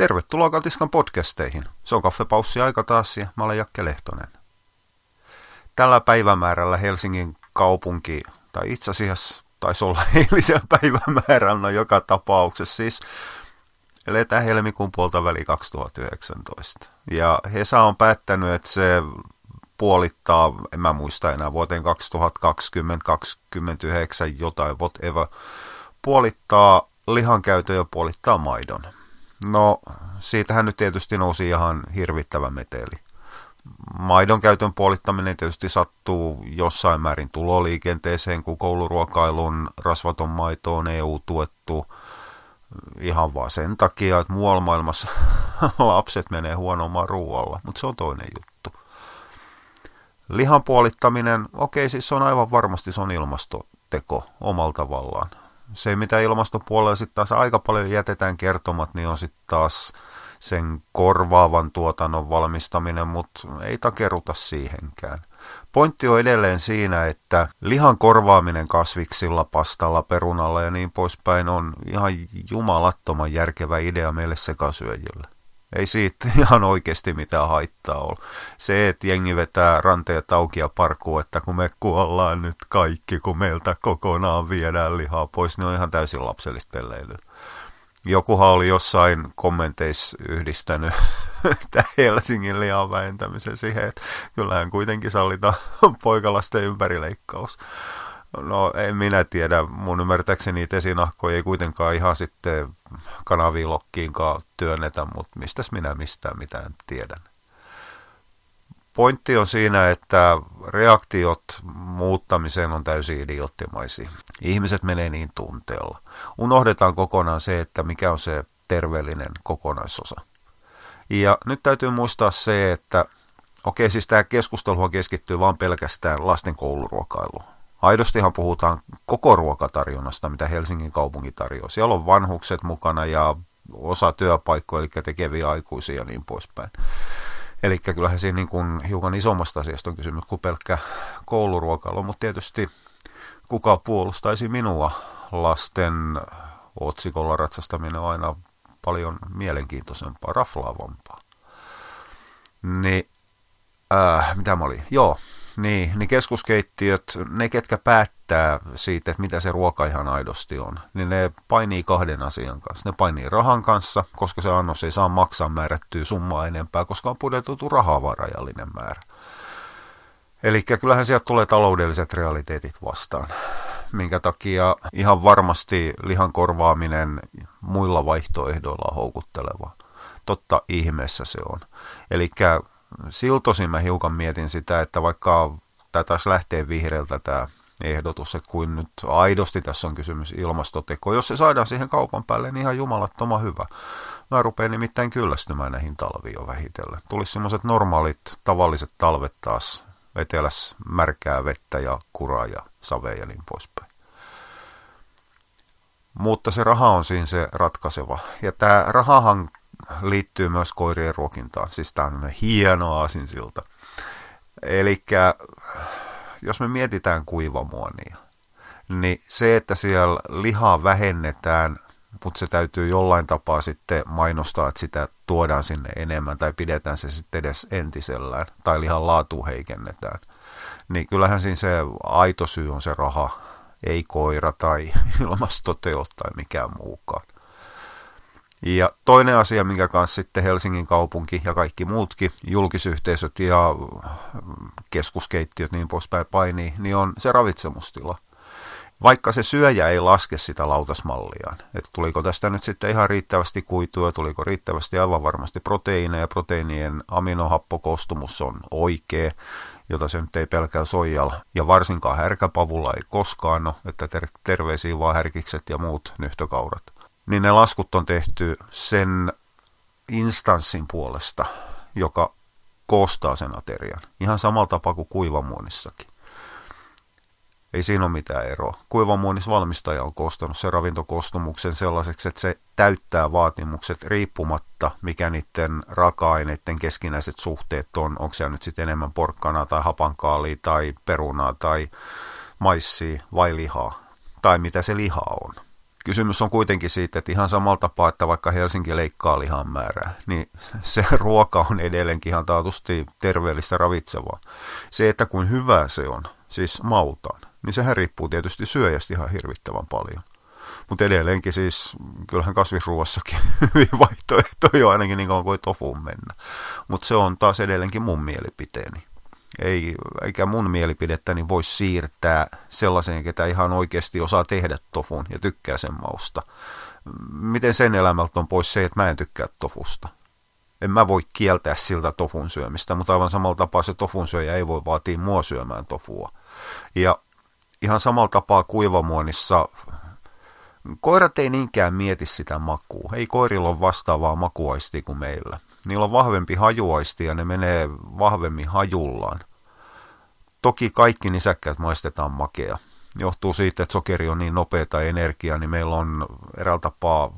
Tervetuloa Kaltiskan podcasteihin. Se on kaffepaussi aika taas ja mä olen Jakke Lehtonen. Tällä päivämäärällä Helsingin kaupunki, tai itse asiassa taisi olla eilisen päivämääränä joka tapauksessa, siis eletään helmikuun puolta väli 2019. Ja Hesa on päättänyt, että se puolittaa, en mä muista enää, vuoteen 2020-2029 jotain, whatever, puolittaa lihankäytön ja puolittaa maidon. No, siitähän nyt tietysti nousi ihan hirvittävä meteli. Maidon käytön puolittaminen tietysti sattuu jossain määrin tuloliikenteeseen, kun kouluruokailun rasvaton maito on EU-tuettu ihan vaan sen takia, että muualla maailmassa lapset menee huonomman ruoalla, mutta se on toinen juttu. Lihan puolittaminen, okei siis se on aivan varmasti se on ilmastoteko omalla tavallaan se, mitä ilmastopuolella sitten taas aika paljon jätetään kertomat, niin on sitten taas sen korvaavan tuotannon valmistaminen, mutta ei takeruta siihenkään. Pointti on edelleen siinä, että lihan korvaaminen kasviksilla, pastalla, perunalla ja niin poispäin on ihan jumalattoman järkevä idea meille sekasyöjille. Ei siitä ihan oikeasti mitään haittaa ole. Se, että jengi vetää ranteet auki ja parkuu, että kun me kuollaan nyt kaikki, kun meiltä kokonaan viedään lihaa pois, niin on ihan täysin lapsellista pelleilyä. Jokuhan oli jossain kommenteissa yhdistänyt tämä Helsingin lihan vähentämisen siihen, että kyllähän kuitenkin sallitaan poikalasten ympärileikkaus. No en minä tiedä, mun ymmärtääkseni tesinahkoja ei kuitenkaan ihan sitten kanavilokkiinkaan työnnetä, mutta mistäs minä mistään mitään tiedän. Pointti on siinä, että reaktiot muuttamiseen on täysin idioottimaisia. Ihmiset menee niin tunteella. Unohdetaan kokonaan se, että mikä on se terveellinen kokonaisosa. Ja nyt täytyy muistaa se, että okei, siis tämä keskustelu keskittyy vain pelkästään lasten kouluruokailuun. Aidostihan puhutaan koko ruokatarjonnasta, mitä Helsingin kaupunki tarjoaa. Siellä on vanhukset mukana ja osa työpaikkoja, eli tekeviä aikuisia ja niin poispäin. Eli kyllähän siinä niin kuin hiukan isommasta asiasta on kysymys kuin pelkkä kouluruokailu, mutta tietysti kuka puolustaisi minua lasten otsikolla ratsastaminen on aina paljon mielenkiintoisempaa, raflaavampaa. Niin, äh, mitä mä olin? Joo, niin, niin keskuskeittiöt, ne ketkä päättää siitä, että mitä se ruoka ihan aidosti on, niin ne painii kahden asian kanssa. Ne painii rahan kanssa, koska se annos ei saa maksaa määrättyä summaa enempää, koska on pudotettu rahaa rajallinen määrä. Eli kyllähän sieltä tulee taloudelliset realiteetit vastaan, minkä takia ihan varmasti lihan korvaaminen muilla vaihtoehdoilla on houkutteleva. Totta ihmeessä se on. Eli siltosin mä hiukan mietin sitä, että vaikka tämä taas lähtee vihreältä tämä ehdotus, että kuin nyt aidosti tässä on kysymys ilmastoteko. Jos se saadaan siihen kaupan päälle, niin ihan jumalattoman hyvä. Mä rupean nimittäin kyllästymään näihin talviin jo vähitellen. Tulisi semmoiset normaalit, tavalliset talvet taas, eteläs märkää vettä ja kuraa ja savea ja niin poispäin. Mutta se raha on siinä se ratkaiseva. Ja tämä rahahan liittyy myös koirien ruokintaan. Siis tämä on hieno aasinsilta. Eli jos me mietitään kuivamuonia, niin se, että siellä lihaa vähennetään, mutta se täytyy jollain tapaa sitten mainostaa, että sitä tuodaan sinne enemmän tai pidetään se sitten edes entisellään tai lihan laatu heikennetään, niin kyllähän siinä se aito syy on se raha, ei koira tai ilmastoteot tai mikään muukaan. Ja toinen asia, minkä kanssa sitten Helsingin kaupunki ja kaikki muutkin julkisyhteisöt ja keskuskeittiöt niin poispäin painii, niin on se ravitsemustila. Vaikka se syöjä ei laske sitä lautasmalliaan, että tuliko tästä nyt sitten ihan riittävästi kuitua, tuliko riittävästi aivan varmasti proteiineja, proteiinien aminohappokoostumus on oikea, jota se nyt ei pelkää soijalla, ja varsinkaan härkäpavulla ei koskaan ole, että ter- terveisiä vaan härkikset ja muut nyhtökaurat niin ne laskut on tehty sen instanssin puolesta, joka koostaa sen aterian. Ihan samalla tapaa kuin kuivamuonissakin. Ei siinä ole mitään eroa. Kuivamuonissa valmistaja on koostanut sen ravintokoostumuksen sellaiseksi, että se täyttää vaatimukset riippumatta, mikä niiden raaka-aineiden keskinäiset suhteet on. Onko se nyt sitten enemmän porkkana tai hapankaalia tai perunaa tai maissia vai lihaa. Tai mitä se liha on. Kysymys on kuitenkin siitä, että ihan samalla tapaa, että vaikka Helsinki leikkaa lihan määrää, niin se ruoka on edelleenkin ihan taatusti terveellistä ravitsevaa. Se, että kuin hyvää se on, siis mautaan, niin sehän riippuu tietysti syöjästä ihan hirvittävän paljon. Mutta edelleenkin siis, kyllähän kasvisruuassakin hyvin vaihtoehtoja ainakin niin kauan kuin tofuun mennä. Mutta se on taas edelleenkin mun mielipiteeni. Ei, eikä mun mielipidettäni voi siirtää sellaiseen, ketä ihan oikeasti osaa tehdä tofun ja tykkää sen mausta. Miten sen elämältä on pois se, että mä en tykkää tofusta? En mä voi kieltää siltä tofun syömistä, mutta aivan samalla tapaa se tofun syöjä ei voi vaatia mua syömään tofua. Ja ihan samalla tapaa kuivamuonissa Koirat ei niinkään mieti sitä makua. Ei koirilla ole vastaavaa makuaistia kuin meillä. Niillä on vahvempi hajuaisti ja ne menee vahvemmin hajullaan. Toki kaikki nisäkkäät maistetaan makea. Johtuu siitä, että sokeri on niin nopeata energiaa, niin meillä on eräällä tapaa,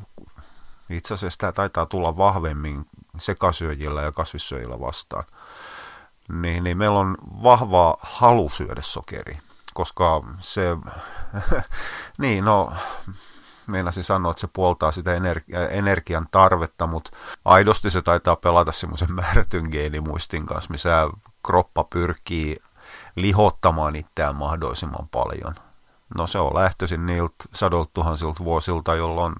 itse asiassa tämä taitaa tulla vahvemmin sekasyöjillä ja kasvissyöjillä vastaan. Niin, niin meillä on vahvaa halu syödä sokeri, koska se, niin no, meinasin sanoa, että se puoltaa sitä energi- energian tarvetta, mutta aidosti se taitaa pelata semmoisen määrätyn geenimuistin kanssa, missä kroppa pyrkii lihottamaan itseään mahdollisimman paljon. No se on lähtöisin niiltä sadolta tuhansilta vuosilta, jolloin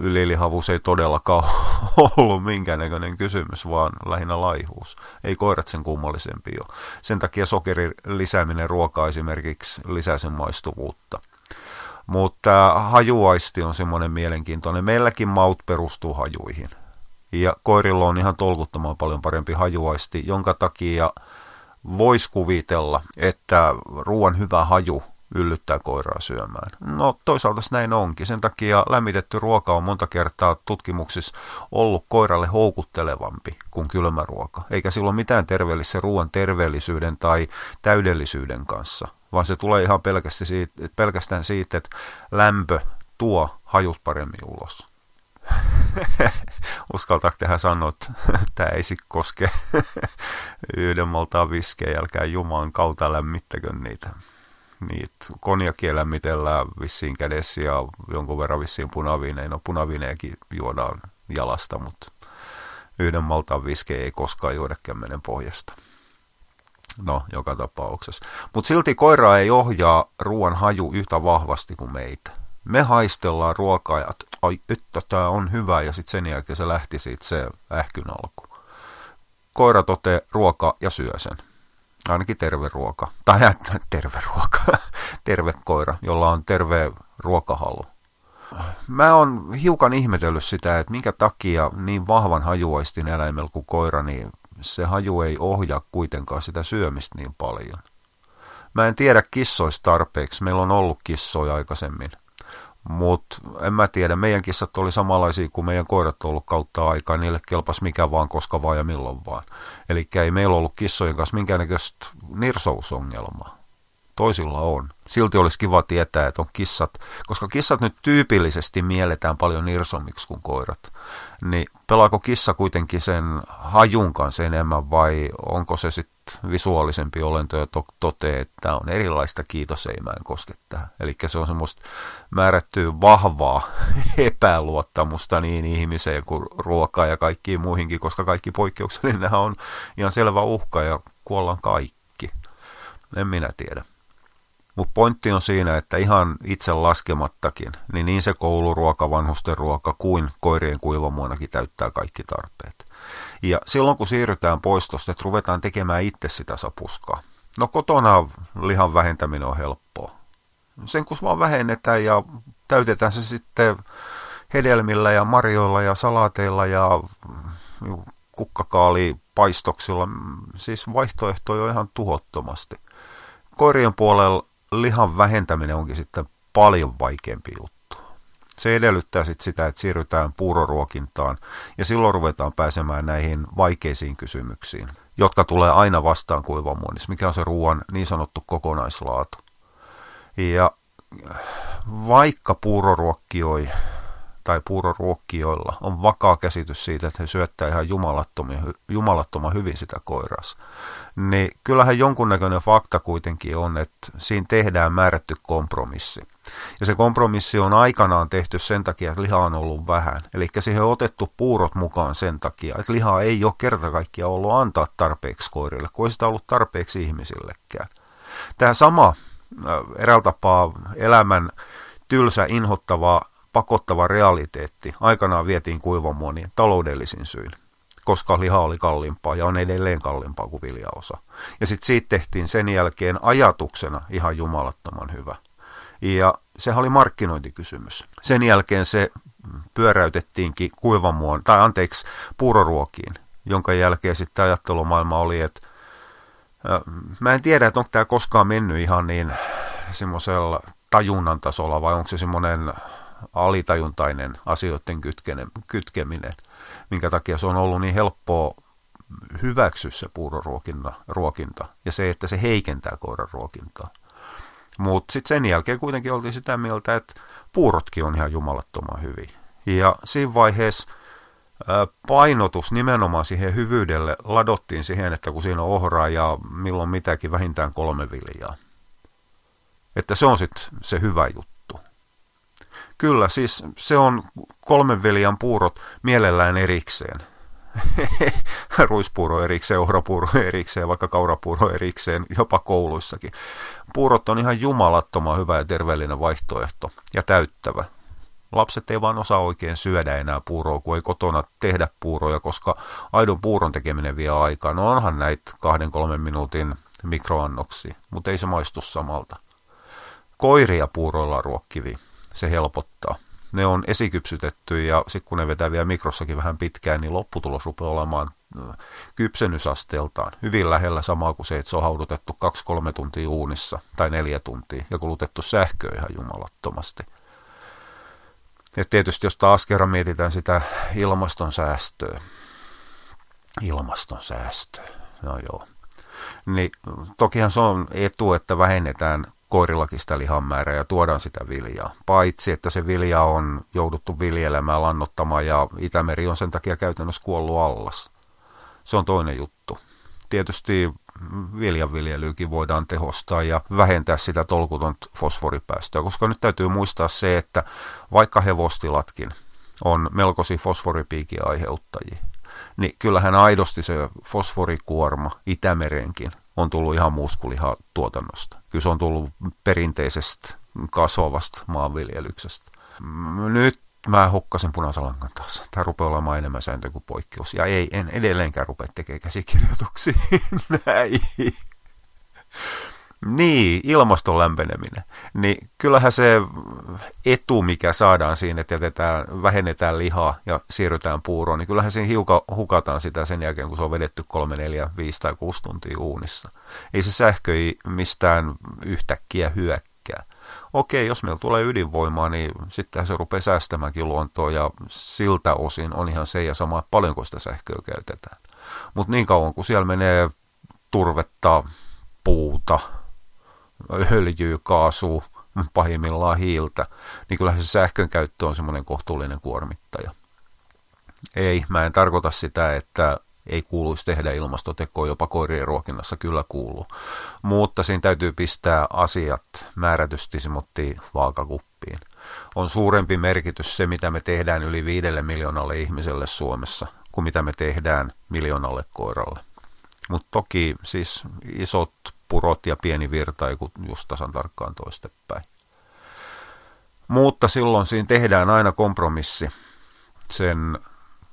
ylilihavuus ei todellakaan ollut minkäännäköinen kysymys, vaan lähinnä laihuus. Ei koirat sen kummallisempi ole. Sen takia sokerin lisääminen ruokaa esimerkiksi lisää sen maistuvuutta. Mutta hajuaisti on semmoinen mielenkiintoinen. Meilläkin maut perustuu hajuihin. Ja koirilla on ihan tolkuttoman paljon parempi hajuaisti, jonka takia voisi kuvitella, että ruoan hyvä haju yllyttää koiraa syömään. No toisaalta näin onkin. Sen takia lämmitetty ruoka on monta kertaa tutkimuksissa ollut koiralle houkuttelevampi kuin kylmä ruoka. Eikä sillä ole mitään terveellistä ruoan terveellisyyden tai täydellisyyden kanssa vaan se tulee ihan pelkästään siitä, pelkästään siitä että lämpö tuo hajut paremmin ulos. Uskaltaako tehdä sanoa, että tämä ei sitten koske yhden maltaan viskejä, jälkää Jumalan kautta lämmittäkö niitä. Niitä konjakia lämmitellään vissiin kädessä ja jonkun verran vissiin punaviineen. No punaviineekin juodaan jalasta, mutta yhden maltaan viskejä ei koskaan juoda kämmenen pohjasta. No, joka tapauksessa. Mutta silti koira ei ohjaa ruoan haju yhtä vahvasti kuin meitä. Me haistellaan ruokaa ja ai, että tämä on hyvä ja sitten sen jälkeen se lähti siitä se ähkyn alku. Koira tote ruoka ja syö sen. Ainakin terve ruoka. Tai terve ruoka. terve koira, jolla on terve ruokahalu. Mä oon hiukan ihmetellyt sitä, että minkä takia niin vahvan hajuaistin eläimellä kuin koira, niin se haju ei ohjaa kuitenkaan sitä syömistä niin paljon. Mä en tiedä kissoista tarpeeksi, meillä on ollut kissoja aikaisemmin. Mutta en mä tiedä, meidän kissat oli samanlaisia kuin meidän koirat on ollut kautta aikaa, niille kelpas mikä vaan, koska vaan ja milloin vaan. Eli ei meillä ollut kissojen kanssa minkäännäköistä nirsousongelmaa toisilla on. Silti olisi kiva tietää, että on kissat, koska kissat nyt tyypillisesti mielletään paljon nirsommiksi kuin koirat. Niin pelaako kissa kuitenkin sen hajun kanssa enemmän vai onko se sitten visuaalisempi olento ja to- totee, että on erilaista kiitos ei mä en koske tähän. Eli se on semmoista määrättyä vahvaa epäluottamusta niin ihmiseen kuin ruokaa ja kaikkiin muihinkin, koska kaikki poikkeuksellinen on ihan selvä uhka ja kuollaan kaikki. En minä tiedä. Mutta pointti on siinä, että ihan itse laskemattakin, niin niin se kouluruoka, vanhusten ruoka kuin koirien kuivamuonakin täyttää kaikki tarpeet. Ja silloin kun siirrytään pois tuosta, että ruvetaan tekemään itse sitä sapuskaa. No kotona lihan vähentäminen on helppoa. Sen kun vaan vähennetään ja täytetään se sitten hedelmillä ja marjoilla ja salaateilla ja kukkakaalipaistoksilla. Siis vaihtoehtoja on ihan tuhottomasti. Koirien puolella lihan vähentäminen onkin sitten paljon vaikeampi juttu. Se edellyttää sitten sitä, että siirrytään puuroruokintaan ja silloin ruvetaan pääsemään näihin vaikeisiin kysymyksiin, jotka tulee aina vastaan kuivamuonissa, mikä on se ruoan niin sanottu kokonaislaatu. Ja vaikka puuroruokkioi tai puuroruokkijoilla on vakaa käsitys siitä, että he syöttää ihan jumalattoman hyvin sitä koiras, niin kyllähän jonkunnäköinen fakta kuitenkin on, että siinä tehdään määrätty kompromissi. Ja se kompromissi on aikanaan tehty sen takia, että liha on ollut vähän. Eli siihen on otettu puurot mukaan sen takia, että lihaa ei ole kerta kaikkiaan ollut antaa tarpeeksi koirille, kun ei sitä ollut tarpeeksi ihmisillekään. Tämä sama eräällä tapaa elämän tylsä, inhottava, pakottava realiteetti aikanaan vietiin kuivamuoniin taloudellisin syyn, koska liha oli kalliimpaa ja on edelleen kalliimpaa kuin viljaosa. Ja sitten siitä tehtiin sen jälkeen ajatuksena ihan jumalattoman hyvä. Ja sehän oli markkinointikysymys. Sen jälkeen se pyöräytettiinkin kuivamuon, tai anteeksi, puuroruokiin, jonka jälkeen sitten ajattelumaailma oli, että Mä en tiedä, että onko tämä koskaan mennyt ihan niin semmoisella tajunnan tasolla vai onko se semmoinen alitajuntainen asioiden kytkeminen, minkä takia se on ollut niin helppoa hyväksyä se puuroruokinta ja se, että se heikentää koiran ruokintaa. Mutta sitten sen jälkeen kuitenkin oltiin sitä mieltä, että puurotkin on ihan jumalattoman hyvin. Ja siinä vaiheessa painotus nimenomaan siihen hyvyydelle ladottiin siihen, että kun siinä on ohraa ja milloin mitäkin vähintään kolme viljaa. Että se on sitten se hyvä juttu. Kyllä, siis se on kolmen viljan puurot mielellään erikseen. Ruispuuro erikseen, ohrapuuro erikseen, vaikka kaurapuuro erikseen, jopa kouluissakin. Puurot on ihan jumalattoman hyvä ja terveellinen vaihtoehto ja täyttävä lapset ei vaan osaa oikein syödä enää puuroa, kun ei kotona tehdä puuroja, koska aidon puuron tekeminen vie aikaa. No onhan näitä kahden kolmen minuutin mikroannoksi, mutta ei se maistu samalta. Koiria puuroilla ruokkivi, se helpottaa. Ne on esikypsytetty ja sitten kun ne vetää vielä mikrossakin vähän pitkään, niin lopputulos rupeaa olemaan äh, kypsennysasteeltaan hyvin lähellä samaa kuin se, että se on haudutettu 2-3 tuntia uunissa tai neljä tuntia ja kulutettu sähköä ihan jumalattomasti. Ja tietysti jos taas kerran mietitään sitä ilmaston säästöä, ilmaston säästöä, no joo, niin tokihan se on etu, että vähennetään koirillakin sitä lihan määrää ja tuodaan sitä viljaa. Paitsi, että se vilja on jouduttu viljelemään, lannottamaan ja Itämeri on sen takia käytännössä kuollut allas. Se on toinen juttu. Tietysti viljanviljelyykin voidaan tehostaa ja vähentää sitä tolkuton fosforipäästöä, koska nyt täytyy muistaa se, että vaikka hevostilatkin on melkoisia fosforipiikin aiheuttajia, niin kyllähän aidosti se fosforikuorma Itämerenkin on tullut ihan tuotannosta. Kyllä se on tullut perinteisestä kasvavasta maanviljelyksestä. Nyt mä hukkasin punasalangan taas. Tämä rupeaa olemaan enemmän sääntö kuin poikkeus. Ja ei, en edelleenkään rupea tekemään käsikirjoituksia näin. Niin, ilmaston lämpeneminen. Niin kyllähän se etu, mikä saadaan siinä, että jätetään, vähennetään lihaa ja siirrytään puuroon, niin kyllähän siinä hiukan hukataan sitä sen jälkeen, kun se on vedetty 3, 4, 5 tai 6 tuntia uunissa. Ei se sähkö ei mistään yhtäkkiä hyökkää okei, jos meillä tulee ydinvoimaa, niin sittenhän se rupeaa säästämäänkin luontoa ja siltä osin on ihan se ja sama, paljonko sitä sähköä käytetään. Mutta niin kauan kuin siellä menee turvetta, puuta, öljyä, kaasua, pahimmillaan hiiltä, niin kyllähän se sähkön käyttö on semmoinen kohtuullinen kuormittaja. Ei, mä en tarkoita sitä, että ei kuuluisi tehdä ilmastotekoa, jopa koirien ruokinnassa kyllä kuuluu. Mutta siinä täytyy pistää asiat määrätysti simuttiin vaakakuppiin. On suurempi merkitys se, mitä me tehdään yli viidelle miljoonalle ihmiselle Suomessa, kuin mitä me tehdään miljoonalle koiralle. Mutta toki siis isot purot ja pieni virta ei just tasan tarkkaan toistepäin. Mutta silloin siinä tehdään aina kompromissi sen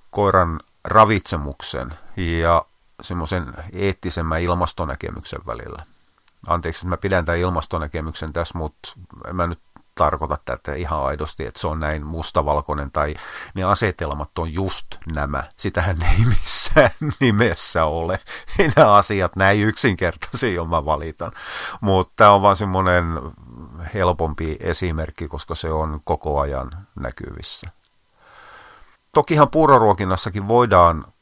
koiran ravitsemuksen ja semmoisen eettisemmän ilmastonäkemyksen välillä. Anteeksi, että mä pidän tämän ilmastonäkemyksen tässä, mutta en mä nyt tarkoita tätä ihan aidosti, että se on näin mustavalkoinen tai ne asetelmat on just nämä. Sitähän ei missään nimessä ole. Ei nämä asiat näin yksinkertaisia, jos mä valitan. Mutta tämä on vaan semmoinen helpompi esimerkki, koska se on koko ajan näkyvissä. Tokihan puuroruokinnassakin voidaan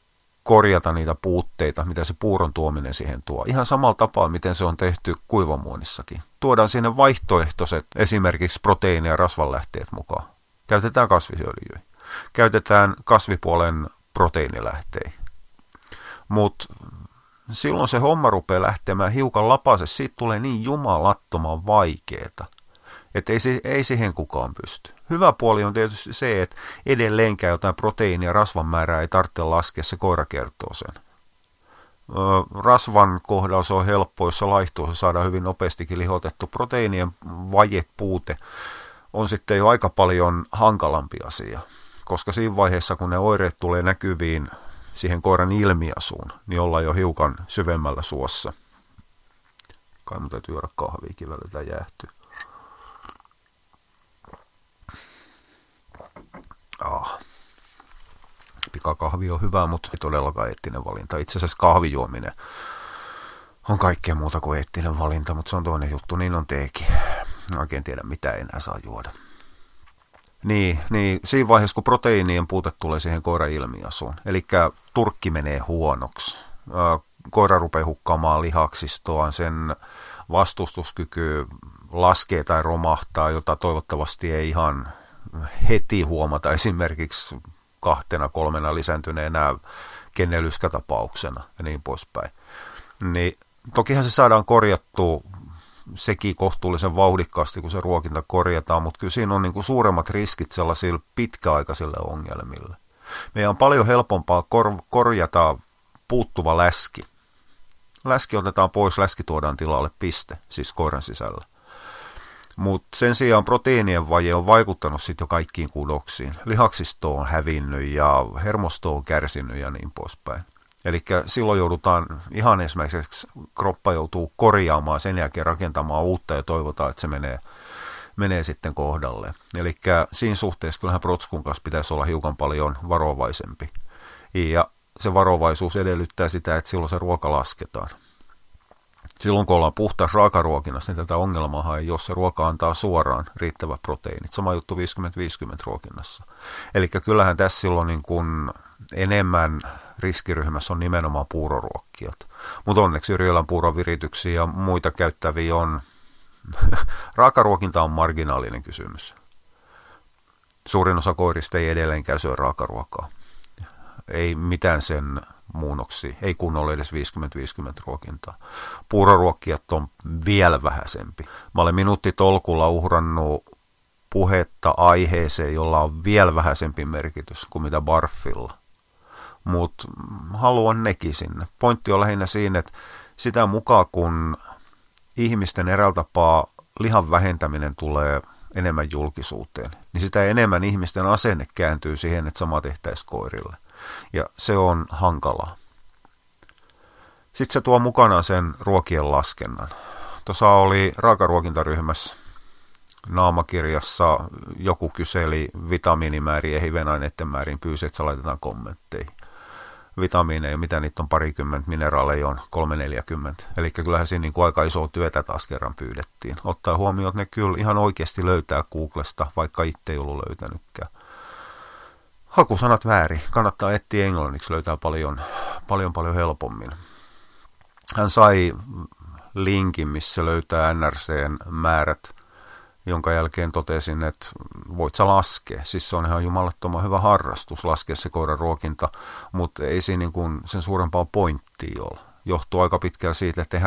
korjata niitä puutteita, mitä se puuron tuominen siihen tuo. Ihan samalla tapaa, miten se on tehty kuivamuonissakin. Tuodaan sinne vaihtoehtoiset, esimerkiksi proteiini- ja rasvanlähteet mukaan. Käytetään kasvisöljyjä. Käytetään kasvipuolen proteiinilähteitä. Mutta silloin se homma rupeaa lähtemään hiukan lapase, siitä tulee niin jumalattoman vaikeeta, että ei, ei siihen kukaan pysty. Hyvä puoli on tietysti se, että edelleenkään jotain proteiinia ja rasvan määrää ei tarvitse laskea, se koira kertoo sen. Rasvan kohdalla se on helppo, jos se laihtuu, se saadaan hyvin nopeastikin lihotettu. Proteiinien vajepuute on sitten jo aika paljon hankalampi asia, koska siinä vaiheessa, kun ne oireet tulee näkyviin siihen koiran ilmiasuun, niin ollaan jo hiukan syvemmällä suossa. Kai mun täytyy juoda kahviikin välillä jäähtyy. Ah. Pikakahvi on hyvä, mutta ei todellakaan eettinen valinta. Itse asiassa kahvijuominen on kaikkea muuta kuin eettinen valinta, mutta se on toinen juttu, niin on teekin. Oikein tiedä, mitä enää saa juoda. Niin, niin siinä vaiheessa, kun proteiinien puute tulee siihen koiran ilmiasuun, eli turkki menee huonoksi, koira rupeaa hukkaamaan lihaksistoaan, sen vastustuskyky laskee tai romahtaa, jota toivottavasti ei ihan heti huomata esimerkiksi kahtena, kolmena lisääntyneenä kennelyskätapauksena ja niin poispäin. Niin tokihan se saadaan korjattua sekin kohtuullisen vauhdikkaasti, kun se ruokinta korjataan, mutta kyllä siinä on niin kuin suuremmat riskit sellaisille pitkäaikaisille ongelmille. Meidän on paljon helpompaa kor- korjata puuttuva läski. Läski otetaan pois, läski tuodaan tilalle, piste, siis koiran sisällä. Mutta sen sijaan proteiinien vaje on vaikuttanut sitten jo kaikkiin kudoksiin. Lihaksisto on hävinnyt ja hermosto on kärsinyt ja niin poispäin. Eli silloin joudutaan ihan esimerkiksi kroppa joutuu korjaamaan, sen jälkeen rakentamaan uutta ja toivotaan, että se menee, menee sitten kohdalle. Eli siinä suhteessa kyllähän protskun kanssa pitäisi olla hiukan paljon varovaisempi. Ja se varovaisuus edellyttää sitä, että silloin se ruoka lasketaan. Silloin kun ollaan puhtaassa raakaruokinnassa, niin tätä ongelmaa ei, jos se ruoka antaa suoraan riittävät proteiinit. Sama juttu 50-50 ruokinnassa. Eli kyllähän tässä silloin niin kuin enemmän riskiryhmässä on nimenomaan puuroruokkijat. Mutta onneksi Yrjölän puurovirityksiä ja muita käyttäviä on. Raakaruokinta on marginaalinen kysymys. Suurin osa koirista ei edelleenkään syö raakaruokaa. Ei mitään sen muunnoksi, ei kunnolla edes 50-50 ruokintaa. Puuroruokkijat on vielä vähäisempi. Mä olen minuutti tolkulla uhrannut puhetta aiheeseen, jolla on vielä vähäisempi merkitys kuin mitä barfilla mutta haluan nekin sinne. Pointti on lähinnä siinä, että sitä mukaan kun ihmisten eräältä tapaa lihan vähentäminen tulee enemmän julkisuuteen, niin sitä enemmän ihmisten asenne kääntyy siihen, että sama tehtäisiin koirille. Ja se on hankalaa. Sitten se tuo mukanaan sen ruokien laskennan. Tuossa oli raakaruokintaryhmässä naamakirjassa joku kyseli vitamiinimääriä ja hivenaineiden määrin pyysi, että se laitetaan kommentteihin vitamiineja, mitä niitä on parikymmentä, mineraaleja on 340. Eli kyllähän siinä niin kuin aika iso työtä taas kerran pyydettiin. Ottaa huomioon, että ne kyllä ihan oikeasti löytää Googlesta, vaikka itse ei ollut löytänytkään. Hakusanat väärin. Kannattaa etsiä englanniksi, löytää paljon, paljon, paljon helpommin. Hän sai linkin, missä löytää NRCn määrät – jonka jälkeen totesin, että voit sä laskea. Siis se on ihan jumalattoman hyvä harrastus laskea se koiran ruokinta, mutta ei siinä niin kuin sen suurempaa pointtia ole. Johtuu aika pitkään siitä, että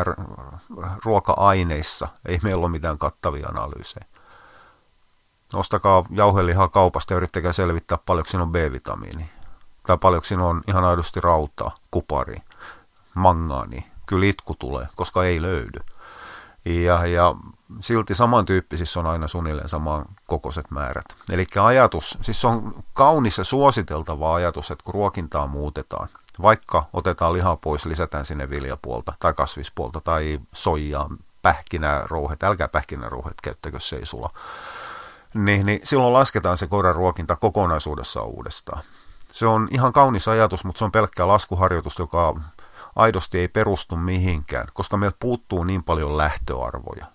ruoka-aineissa ei meillä ole mitään kattavia analyysejä. Ostakaa jauhelihaa kaupasta ja yrittäkää selvittää paljonko siinä on B-vitamiini. Tai paljonko siinä on ihan aidosti rautaa, kupari, mangaani. Kyllä itku tulee, koska ei löydy. Ja, ja silti samantyyppisissä on aina suunnilleen saman kokoiset määrät. Eli ajatus, siis on kaunis ja suositeltava ajatus, että kun ruokintaa muutetaan, vaikka otetaan lihaa pois, lisätään sinne viljapuolta tai kasvispuolta tai soijaa, pähkinärouhet, älkää pähkinärouhet käyttäkö se ei sula, niin, niin silloin lasketaan se koiran ruokinta kokonaisuudessaan uudestaan. Se on ihan kaunis ajatus, mutta se on pelkkää laskuharjoitus, joka aidosti ei perustu mihinkään, koska meiltä puuttuu niin paljon lähtöarvoja.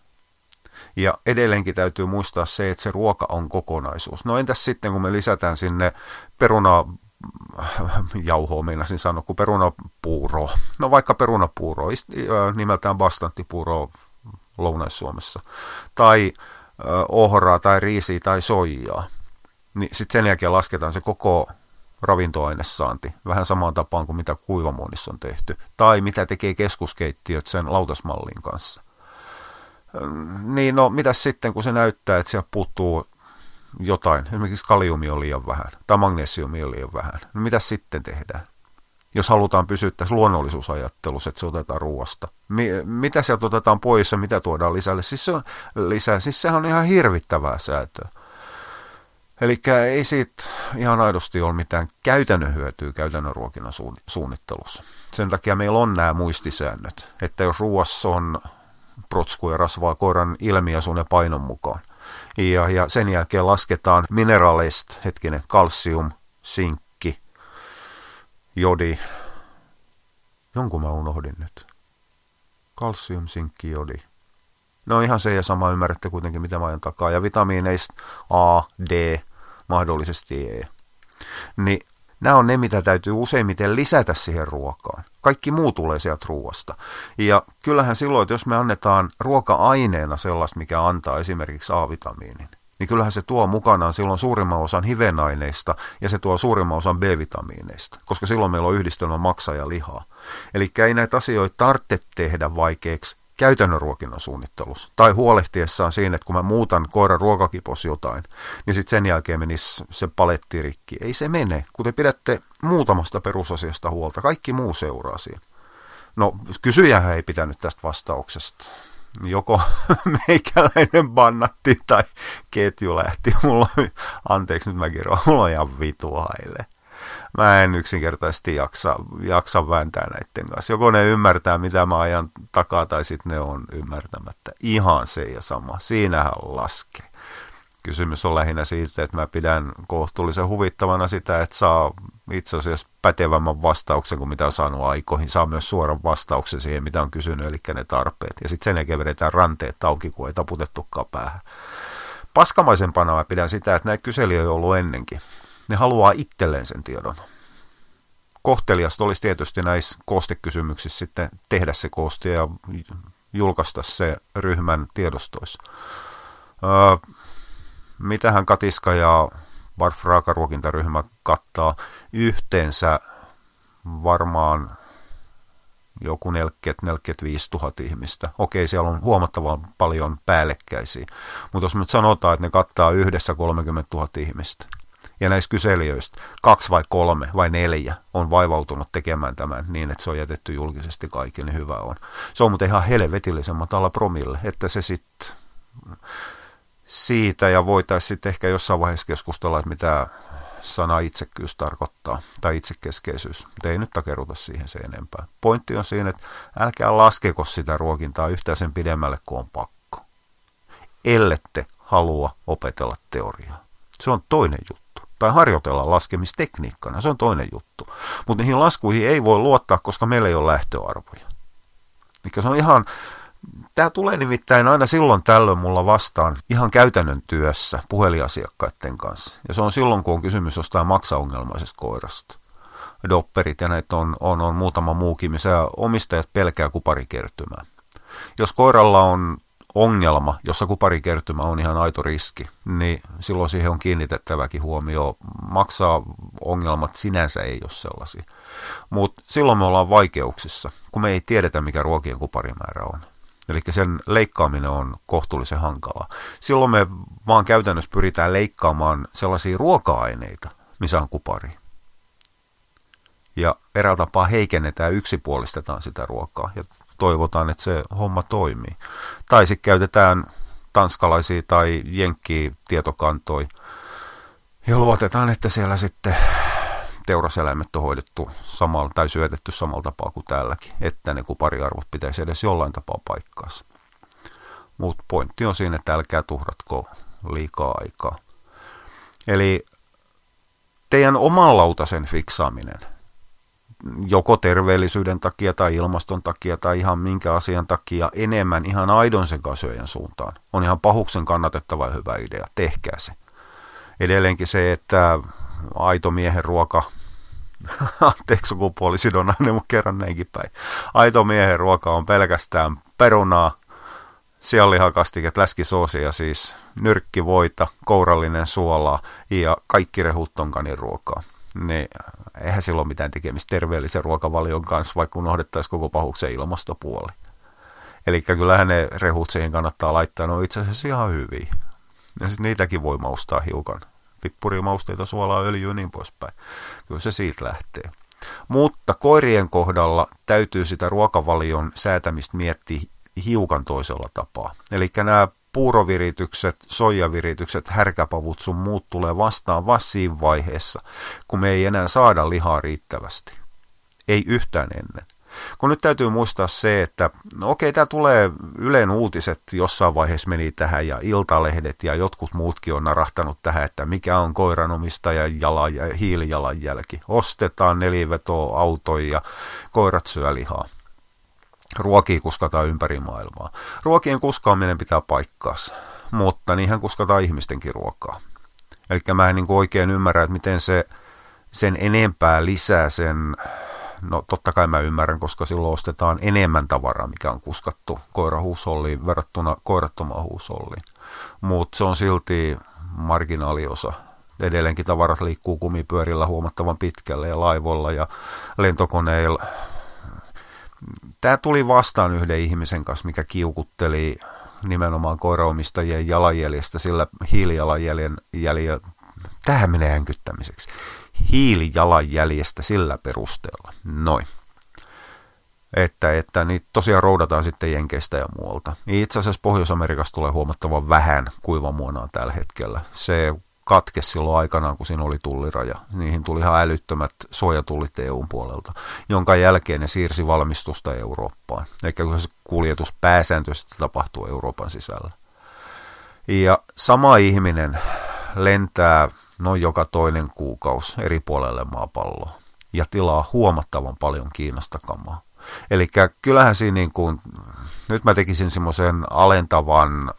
Ja edelleenkin täytyy muistaa se, että se ruoka on kokonaisuus. No entäs sitten, kun me lisätään sinne peruna jauhoa, meinasin sanoa, kuin perunapuuro. No vaikka perunapuuro, nimeltään bastanttipuuro Lounais-Suomessa. Tai ohraa tai riisiä tai soijaa. niin sitten sen jälkeen lasketaan se koko ravintoainesaanti, vähän samaan tapaan kuin mitä kuivamuonissa on tehty, tai mitä tekee keskuskeittiöt sen lautasmallin kanssa. Niin no, mitä sitten, kun se näyttää, että siellä puuttuu jotain, esimerkiksi kaliumi on liian vähän, tai magnesiumi on liian vähän, niin mitä sitten tehdään? Jos halutaan pysyä tässä luonnollisuusajattelussa, että se otetaan ruoasta. Mi- mitä sieltä otetaan pois ja mitä tuodaan lisälle? Siis, se on, lisää. siis sehän on ihan hirvittävää säätöä. Eli ei siitä ihan aidosti ole mitään käytännön hyötyä käytännön ruokinnan suunnittelussa. Sen takia meillä on nämä muistisäännöt, että jos ruoassa on protskuja rasvaa koiran ilmiasun ja painon mukaan, ja, ja sen jälkeen lasketaan mineraaleista, hetkinen, kalsium, sinkki, jodi, jonkun mä unohdin nyt. Kalsium, sinkki, jodi. No ihan se ja sama ymmärrätte kuitenkin, mitä mä ajan takaa. Ja vitamiineista A, D, mahdollisesti E. Niin nämä on ne, mitä täytyy useimmiten lisätä siihen ruokaan. Kaikki muu tulee sieltä ruoasta. Ja kyllähän silloin, että jos me annetaan ruoka-aineena sellaista, mikä antaa esimerkiksi A-vitamiinin, niin kyllähän se tuo mukanaan silloin suurimman osan hivenaineista ja se tuo suurimman osan B-vitamiineista, koska silloin meillä on yhdistelmä maksa ja lihaa. Eli ei näitä asioita tarvitse tehdä vaikeaksi käytännön ruokinnan suunnittelussa. Tai huolehtiessaan siinä, että kun mä muutan koiran ruokakipos jotain, niin sitten sen jälkeen menisi se paletti rikki. Ei se mene, kun te pidätte muutamasta perusasiasta huolta. Kaikki muu seuraa siihen. No, kysyjähän ei pitänyt tästä vastauksesta. Joko meikäläinen bannatti tai ketju lähti. Mulla anteeksi nyt mä kerron, mulla on ihan vitu haille mä en yksinkertaisesti jaksa, jaksa vääntää näiden kanssa. Joko ne ymmärtää, mitä mä ajan takaa, tai sitten ne on ymmärtämättä. Ihan se ja sama. Siinähän laskee. Kysymys on lähinnä siitä, että mä pidän kohtuullisen huvittavana sitä, että saa itse asiassa pätevämmän vastauksen kuin mitä on saanut aikoihin. Saa myös suoran vastauksen siihen, mitä on kysynyt, eli ne tarpeet. Ja sitten sen jälkeen vedetään ranteet auki, kun ei taputettukaan päähän. Paskamaisempana mä pidän sitä, että näitä kyselijöitä on ollut ennenkin ne haluaa itselleen sen tiedon. Kohteliasta olisi tietysti näissä koostekysymyksissä sitten tehdä se kooste ja julkaista se ryhmän tiedostoissa. Öö, mitähän Katiska ja Barf Raakaruokintaryhmä kattaa yhteensä varmaan joku 40-45 000 ihmistä. Okei, siellä on huomattavan paljon päällekkäisiä, mutta jos nyt sanotaan, että ne kattaa yhdessä 30 000 ihmistä, ja näistä kyselijöistä kaksi vai kolme vai neljä on vaivautunut tekemään tämän niin, että se on jätetty julkisesti kaikille, niin hyvä on. Se on muuten ihan helvetillisen matala promille, että se sitten siitä ja voitaisiin sitten ehkä jossain vaiheessa keskustella, että mitä sana itsekkyys tarkoittaa, tai itsekeskeisyys, mutta ei nyt takeruta siihen se enempää. Pointti on siinä, että älkää laskeko sitä ruokintaa yhtään sen pidemmälle kuin on pakko. Ellette halua opetella teoriaa. Se on toinen juttu tai harjoitella laskemistekniikkana, se on toinen juttu. Mutta niihin laskuihin ei voi luottaa, koska meillä ei ole lähtöarvoja. Eli se on ihan, tämä tulee nimittäin aina silloin tällöin mulla vastaan ihan käytännön työssä puheliasiakkaiden kanssa. Ja se on silloin, kun on kysymys jostain maksaongelmaisesta koirasta. Dopperit ja näitä on, on, on muutama muukin, missä omistajat pelkää kuparikertymää. Jos koiralla on ongelma, jossa kuparikertymä on ihan aito riski, niin silloin siihen on kiinnitettäväkin huomio. Maksaa ongelmat sinänsä ei ole sellaisia. Mutta silloin me ollaan vaikeuksissa, kun me ei tiedetä, mikä ruokien kuparimäärä on. Eli sen leikkaaminen on kohtuullisen hankalaa. Silloin me vaan käytännössä pyritään leikkaamaan sellaisia ruoka-aineita, missä on kupari. Ja eräällä tapaa heikennetään, yksipuolistetaan sitä ruokaa. Ja toivotaan, että se homma toimii. Tai sitten käytetään tanskalaisia tai jenkkiä tietokantoja ja luotetaan, että siellä sitten teuraseläimet on hoidettu samalla, tai syötetty samalla tapaa kuin täälläkin, että ne kupariarvot pitäisi edes jollain tapaa paikkaansa. Mutta pointti on siinä, että älkää tuhratko liikaa aikaa. Eli teidän oman lautasen fiksaaminen – joko terveellisyyden takia tai ilmaston takia tai ihan minkä asian takia enemmän ihan aidon sekasyöjän suuntaan. On ihan pahuksen kannatettava ja hyvä idea. Tehkää se. Edelleenkin se, että aito miehen ruoka, anteeksi sukupuolisidonainen, mutta kerran näinkin päin. Aito miehen ruoka on pelkästään perunaa, sianlihakastiket, läskisoosia siis, nyrkkivoita, kourallinen suolaa ja kaikki rehut on kaniruokaa. Niin eihän silloin mitään tekemistä terveellisen ruokavalion kanssa, vaikka unohdettaisiin koko pahuksen ilmastopuoli. Eli kyllähän ne rehut siihen kannattaa laittaa, ne on itse asiassa ihan hyviä. Ja sitten niitäkin voi maustaa hiukan. Pippurimausteita, suolaa, öljyä ja niin poispäin. Kyllä se siitä lähtee. Mutta koirien kohdalla täytyy sitä ruokavalion säätämistä miettiä hiukan toisella tapaa. Eli nämä puuroviritykset, soijaviritykset, härkäpavut sun muut tulee vastaan vasta siinä vaiheessa, kun me ei enää saada lihaa riittävästi. Ei yhtään ennen. Kun nyt täytyy muistaa se, että no okei, tämä tulee Ylen uutiset jossain vaiheessa meni tähän ja iltalehdet ja jotkut muutkin on narahtanut tähän, että mikä on koiranomistajan jala, hiilijalanjälki. Ostetaan nelivetoa autoja ja koirat syö lihaa. Ruokia kuskataan ympäri maailmaa. Ruokien kuskaaminen pitää paikkaansa, mutta niinhän kuskataan ihmistenkin ruokaa. Eli mä en niin oikein ymmärrä, että miten se sen enempää lisää sen No totta kai mä ymmärrän, koska silloin ostetaan enemmän tavaraa, mikä on kuskattu koirahuusolliin verrattuna koirattomaan huusolliin. Mutta se on silti marginaaliosa. Edelleenkin tavarat liikkuu kumipyörillä huomattavan pitkälle ja laivoilla ja lentokoneilla. Tämä tuli vastaan yhden ihmisen kanssa, mikä kiukutteli nimenomaan koiraomistajien jalanjäljestä, sillä hiilijalanjäljen jäljellä, tähän menee hänkyttämiseksi hiilijalanjäljestä sillä perusteella. Noin. Että, että niitä tosiaan roudataan sitten Jenkeistä ja muualta. Niin itse asiassa Pohjois-Amerikasta tulee huomattavan vähän kuivamuonaa tällä hetkellä. Se katkesi silloin aikanaan, kun siinä oli tulliraja. Niihin tuli ihan älyttömät suojatullit EUn puolelta, jonka jälkeen ne siirsi valmistusta Eurooppaan. Eikä se kuljetus pääsääntöisesti tapahtuu Euroopan sisällä. Ja sama ihminen lentää noin joka toinen kuukausi eri puolelle maapalloa ja tilaa huomattavan paljon Kiinasta kamaa. Eli kyllähän siinä niin kuin, nyt mä tekisin semmoisen alentavan,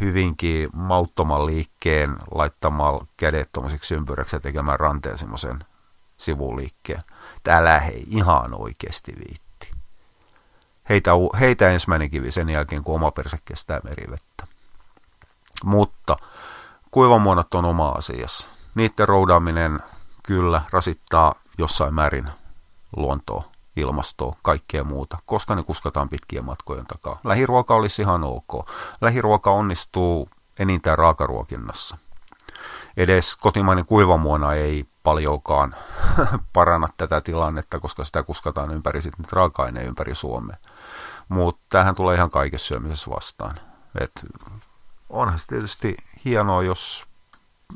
hyvinkin mauttoman liikkeen laittamaan kädet tuommoiseksi ympyräksi ja tekemään ranteen semmoisen sivuliikkeen. Täällä hei ihan oikeasti viitti. Heitä, heitä ensimmäinen kivi sen jälkeen, kun oma perse kestää merivettä. Mutta kuivamuonot on oma asiassa. Niiden roudaaminen kyllä rasittaa jossain määrin luontoa, ilmastoa, kaikkea muuta, koska ne kuskataan pitkien matkojen takaa. Lähiruoka olisi ihan ok. Lähiruoka onnistuu enintään raakaruokinnassa. Edes kotimainen kuivamuona ei paljonkaan paranna tätä tilannetta, koska sitä kuskataan ympäri sit nyt raaka-aineen ympäri Suomea. Mutta tähän tulee ihan kaikessa syömisessä vastaan. Et onhan se tietysti hienoa, jos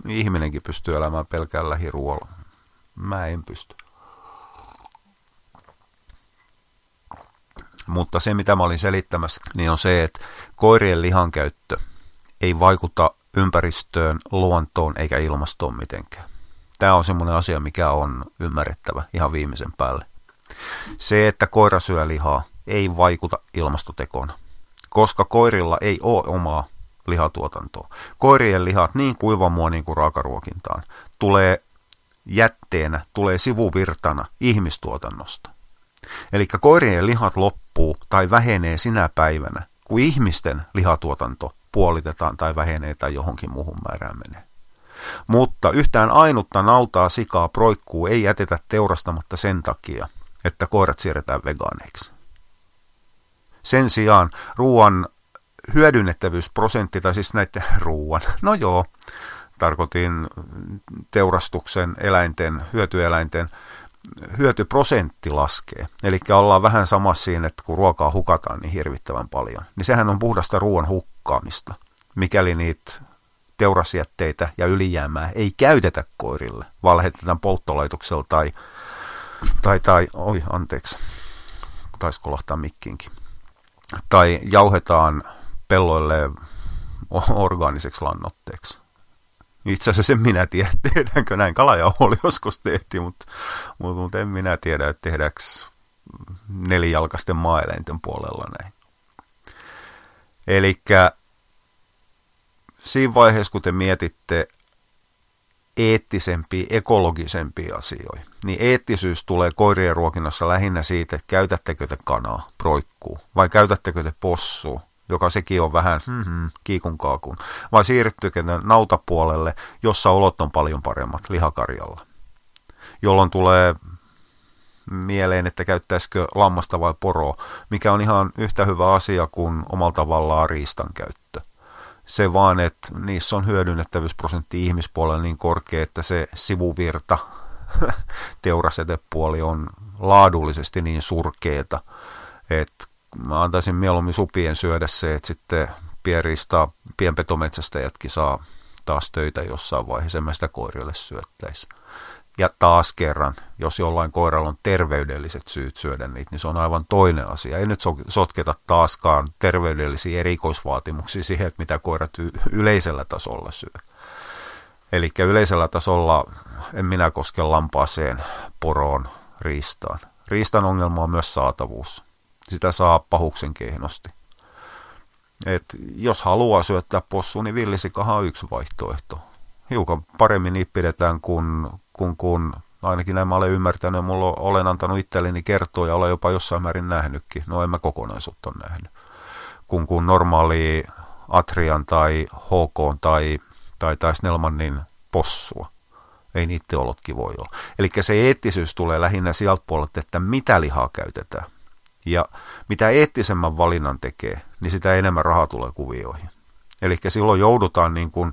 ihminenkin pystyy elämään pelkällä lähiruoalla. Mä en pysty. Mutta se, mitä mä olin selittämässä, niin on se, että koirien lihan käyttö ei vaikuta ympäristöön, luontoon eikä ilmastoon mitenkään. Tämä on semmoinen asia, mikä on ymmärrettävä ihan viimeisen päälle. Se, että koira syö lihaa, ei vaikuta ilmastotekoon, koska koirilla ei ole omaa lihatuotantoa. Koirien lihat niin kuivamuoniin kuin raakaruokintaan tulee jätteenä, tulee sivuvirtana ihmistuotannosta. Eli koirien lihat loppuu tai vähenee sinä päivänä, kun ihmisten lihatuotanto puolitetaan tai vähenee tai johonkin muuhun määrään menee. Mutta yhtään ainutta nautaa, sikaa, proikkuu ei jätetä teurastamatta sen takia, että koirat siirretään vegaaneiksi. Sen sijaan ruoan hyödynnettävyysprosentti, tai siis näiden ruuan, no joo, tarkoitin teurastuksen eläinten, hyötyeläinten hyötyprosentti laskee. Eli ollaan vähän samassa siinä, että kun ruokaa hukataan niin hirvittävän paljon. Niin sehän on puhdasta ruoan hukkaamista, mikäli niitä teurasjätteitä ja ylijäämää ei käytetä koirille, vaan lähetetään polttolaitoksella tai, tai, tai oi anteeksi, taisi kolahtaa mikkiinkin, tai jauhetaan pelloille orgaaniseksi lannoitteeksi. Itse asiassa en minä tiedä, tehdäänkö näin. Kalajauho oli joskus tehty, mutta, mutta, mutta en minä tiedä, että tehdäänkö nelijalkaisten maaeläinten puolella näin. Eli siinä vaiheessa, kun te mietitte eettisempiä, ekologisempia asioita, niin eettisyys tulee koirien ruokinnassa lähinnä siitä, että käytättekö te kanaa, proikkuu, vai käytättekö te possua, joka sekin on vähän mm-hmm, kiikun kaakun, vai siirryttyykö nautapuolelle, jossa olot on paljon paremmat lihakarjalla, jolloin tulee mieleen, että käyttäisikö lammasta vai poroa, mikä on ihan yhtä hyvä asia kuin omalla tavallaan riistan käyttö. Se vaan, että niissä on hyödynnettävyysprosentti ihmispuolella niin korkea, että se sivuvirta, teurasetepuoli on laadullisesti niin surkeeta, että mä antaisin mieluummin supien syödä se, että sitten pienriista, pienpetometsästäjätkin saa taas töitä jossain vaiheessa, en mä sitä koirille syöttäisi. Ja taas kerran, jos jollain koiralla on terveydelliset syyt syödä niitä, niin se on aivan toinen asia. Ei nyt sotketa taaskaan terveydellisiä erikoisvaatimuksia siihen, että mitä koirat yleisellä tasolla syö. Eli yleisellä tasolla en minä koske lampaaseen, poroon, riistaan. Riistan ongelma on myös saatavuus. Sitä saa pahuksen kehnosti. Et jos haluaa syöttää possuun, niin villisikahan on yksi vaihtoehto. Hiukan paremmin niitä pidetään kuin, kuin, kuin ainakin näin mä olen ymmärtänyt mulla olen antanut itselleni kertoa ja olen jopa jossain määrin nähnytkin. No en mä kokonaisuutta ole nähnyt. Kun, kun normaali Atrian tai HK tai, tai, tai Snellmanin possua. Ei niiden olotkin voi olla. Eli se eettisyys tulee lähinnä sieltä puolelta, että mitä lihaa käytetään. Ja mitä eettisemmän valinnan tekee, niin sitä enemmän rahaa tulee kuvioihin. Eli silloin joudutaan niin kuin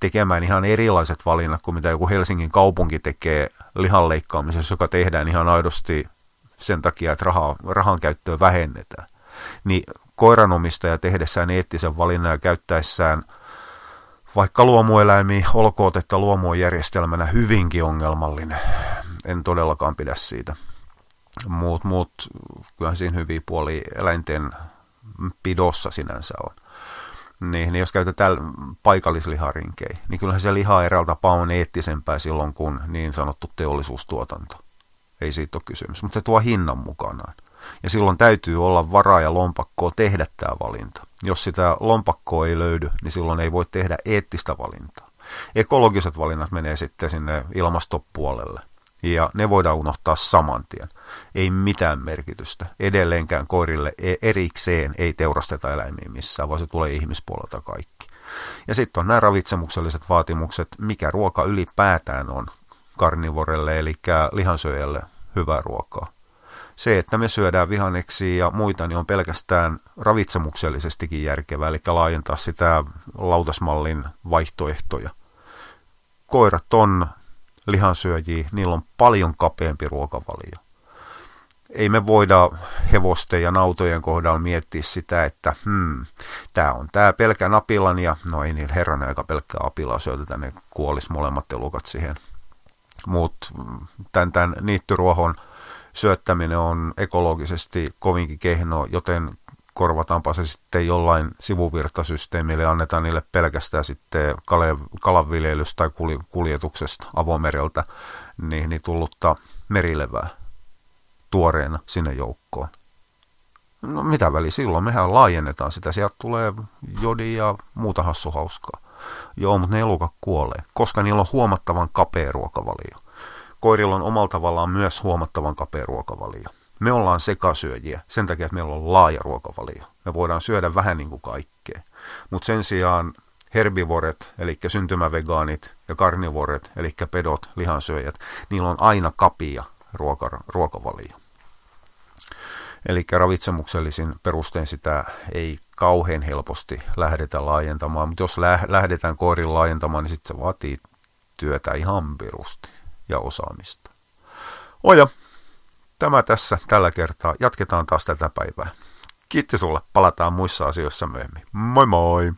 tekemään ihan erilaiset valinnat kuin mitä joku Helsingin kaupunki tekee lihan leikkaamisessa, joka tehdään ihan aidosti sen takia, että rahaa, rahan käyttöä vähennetään. Niin koiranomistaja tehdessään eettisen valinnan ja käyttäessään – vaikka luomueläimiä, olkoon, että luomu on järjestelmänä hyvinkin ongelmallinen. En todellakaan pidä siitä. Muut, muut kyllähän siinä hyviä puoli eläinten pidossa sinänsä on. Niin, niin jos käytetään paikallisliharinkejä, niin kyllähän se liha eräältä tapaa on eettisempää silloin kuin niin sanottu teollisuustuotanto. Ei siitä ole kysymys, mutta se tuo hinnan mukanaan. Ja silloin täytyy olla varaa ja lompakkoa tehdä tämä valinta. Jos sitä lompakkoa ei löydy, niin silloin ei voi tehdä eettistä valintaa. Ekologiset valinnat menee sitten sinne ilmastopuolelle. Ja ne voidaan unohtaa saman tien. Ei mitään merkitystä. Edelleenkään koirille e- erikseen ei teurasteta eläimiä missään, vaan se tulee ihmispuolelta kaikki. Ja sitten on nämä ravitsemukselliset vaatimukset, mikä ruoka ylipäätään on karnivorelle, eli lihansyöjälle hyvää ruokaa se, että me syödään vihanneksi ja muita, niin on pelkästään ravitsemuksellisestikin järkevää, eli laajentaa sitä lautasmallin vaihtoehtoja. Koirat on lihansyöjiä, niillä on paljon kapeampi ruokavalio. Ei me voida hevosten ja nautojen kohdalla miettiä sitä, että hmm, tämä on tämä pelkä napilan ja no ei niillä herran aika pelkkää apilaa syötetä, ne kuolis molemmat elukat siihen. Mutta tämän, tämän niittyruohon syöttäminen on ekologisesti kovinkin kehno, joten korvataanpa se sitten jollain sivuvirtasysteemille ja annetaan niille pelkästään sitten kalanviljelystä tai kuljetuksesta avomereltä niin, niin tullutta merilevää tuoreena sinne joukkoon. No mitä väli silloin, mehän laajennetaan sitä, sieltä tulee jodi ja muuta hassuhauskaa. Joo, mutta ne elukat kuolee, koska niillä on huomattavan kapea ruokavalio koirilla on omalla tavallaan myös huomattavan kapea ruokavalio. Me ollaan sekasyöjiä sen takia, että meillä on laaja ruokavalio. Me voidaan syödä vähän niin kuin kaikkea. Mutta sen sijaan herbivoret, eli syntymävegaanit, ja karnivoret, eli pedot, lihansyöjät, niillä on aina kapia ruoka, ruokavalio. Eli ravitsemuksellisin perustein sitä ei kauhean helposti lähdetä laajentamaan, mutta jos lähdetään koirin laajentamaan, niin sitten se vaatii työtä ihan pirusti ja osaamista. Oja, tämä tässä tällä kertaa. Jatketaan taas tätä päivää. Kiitti sulle, palataan muissa asioissa myöhemmin. Moi moi!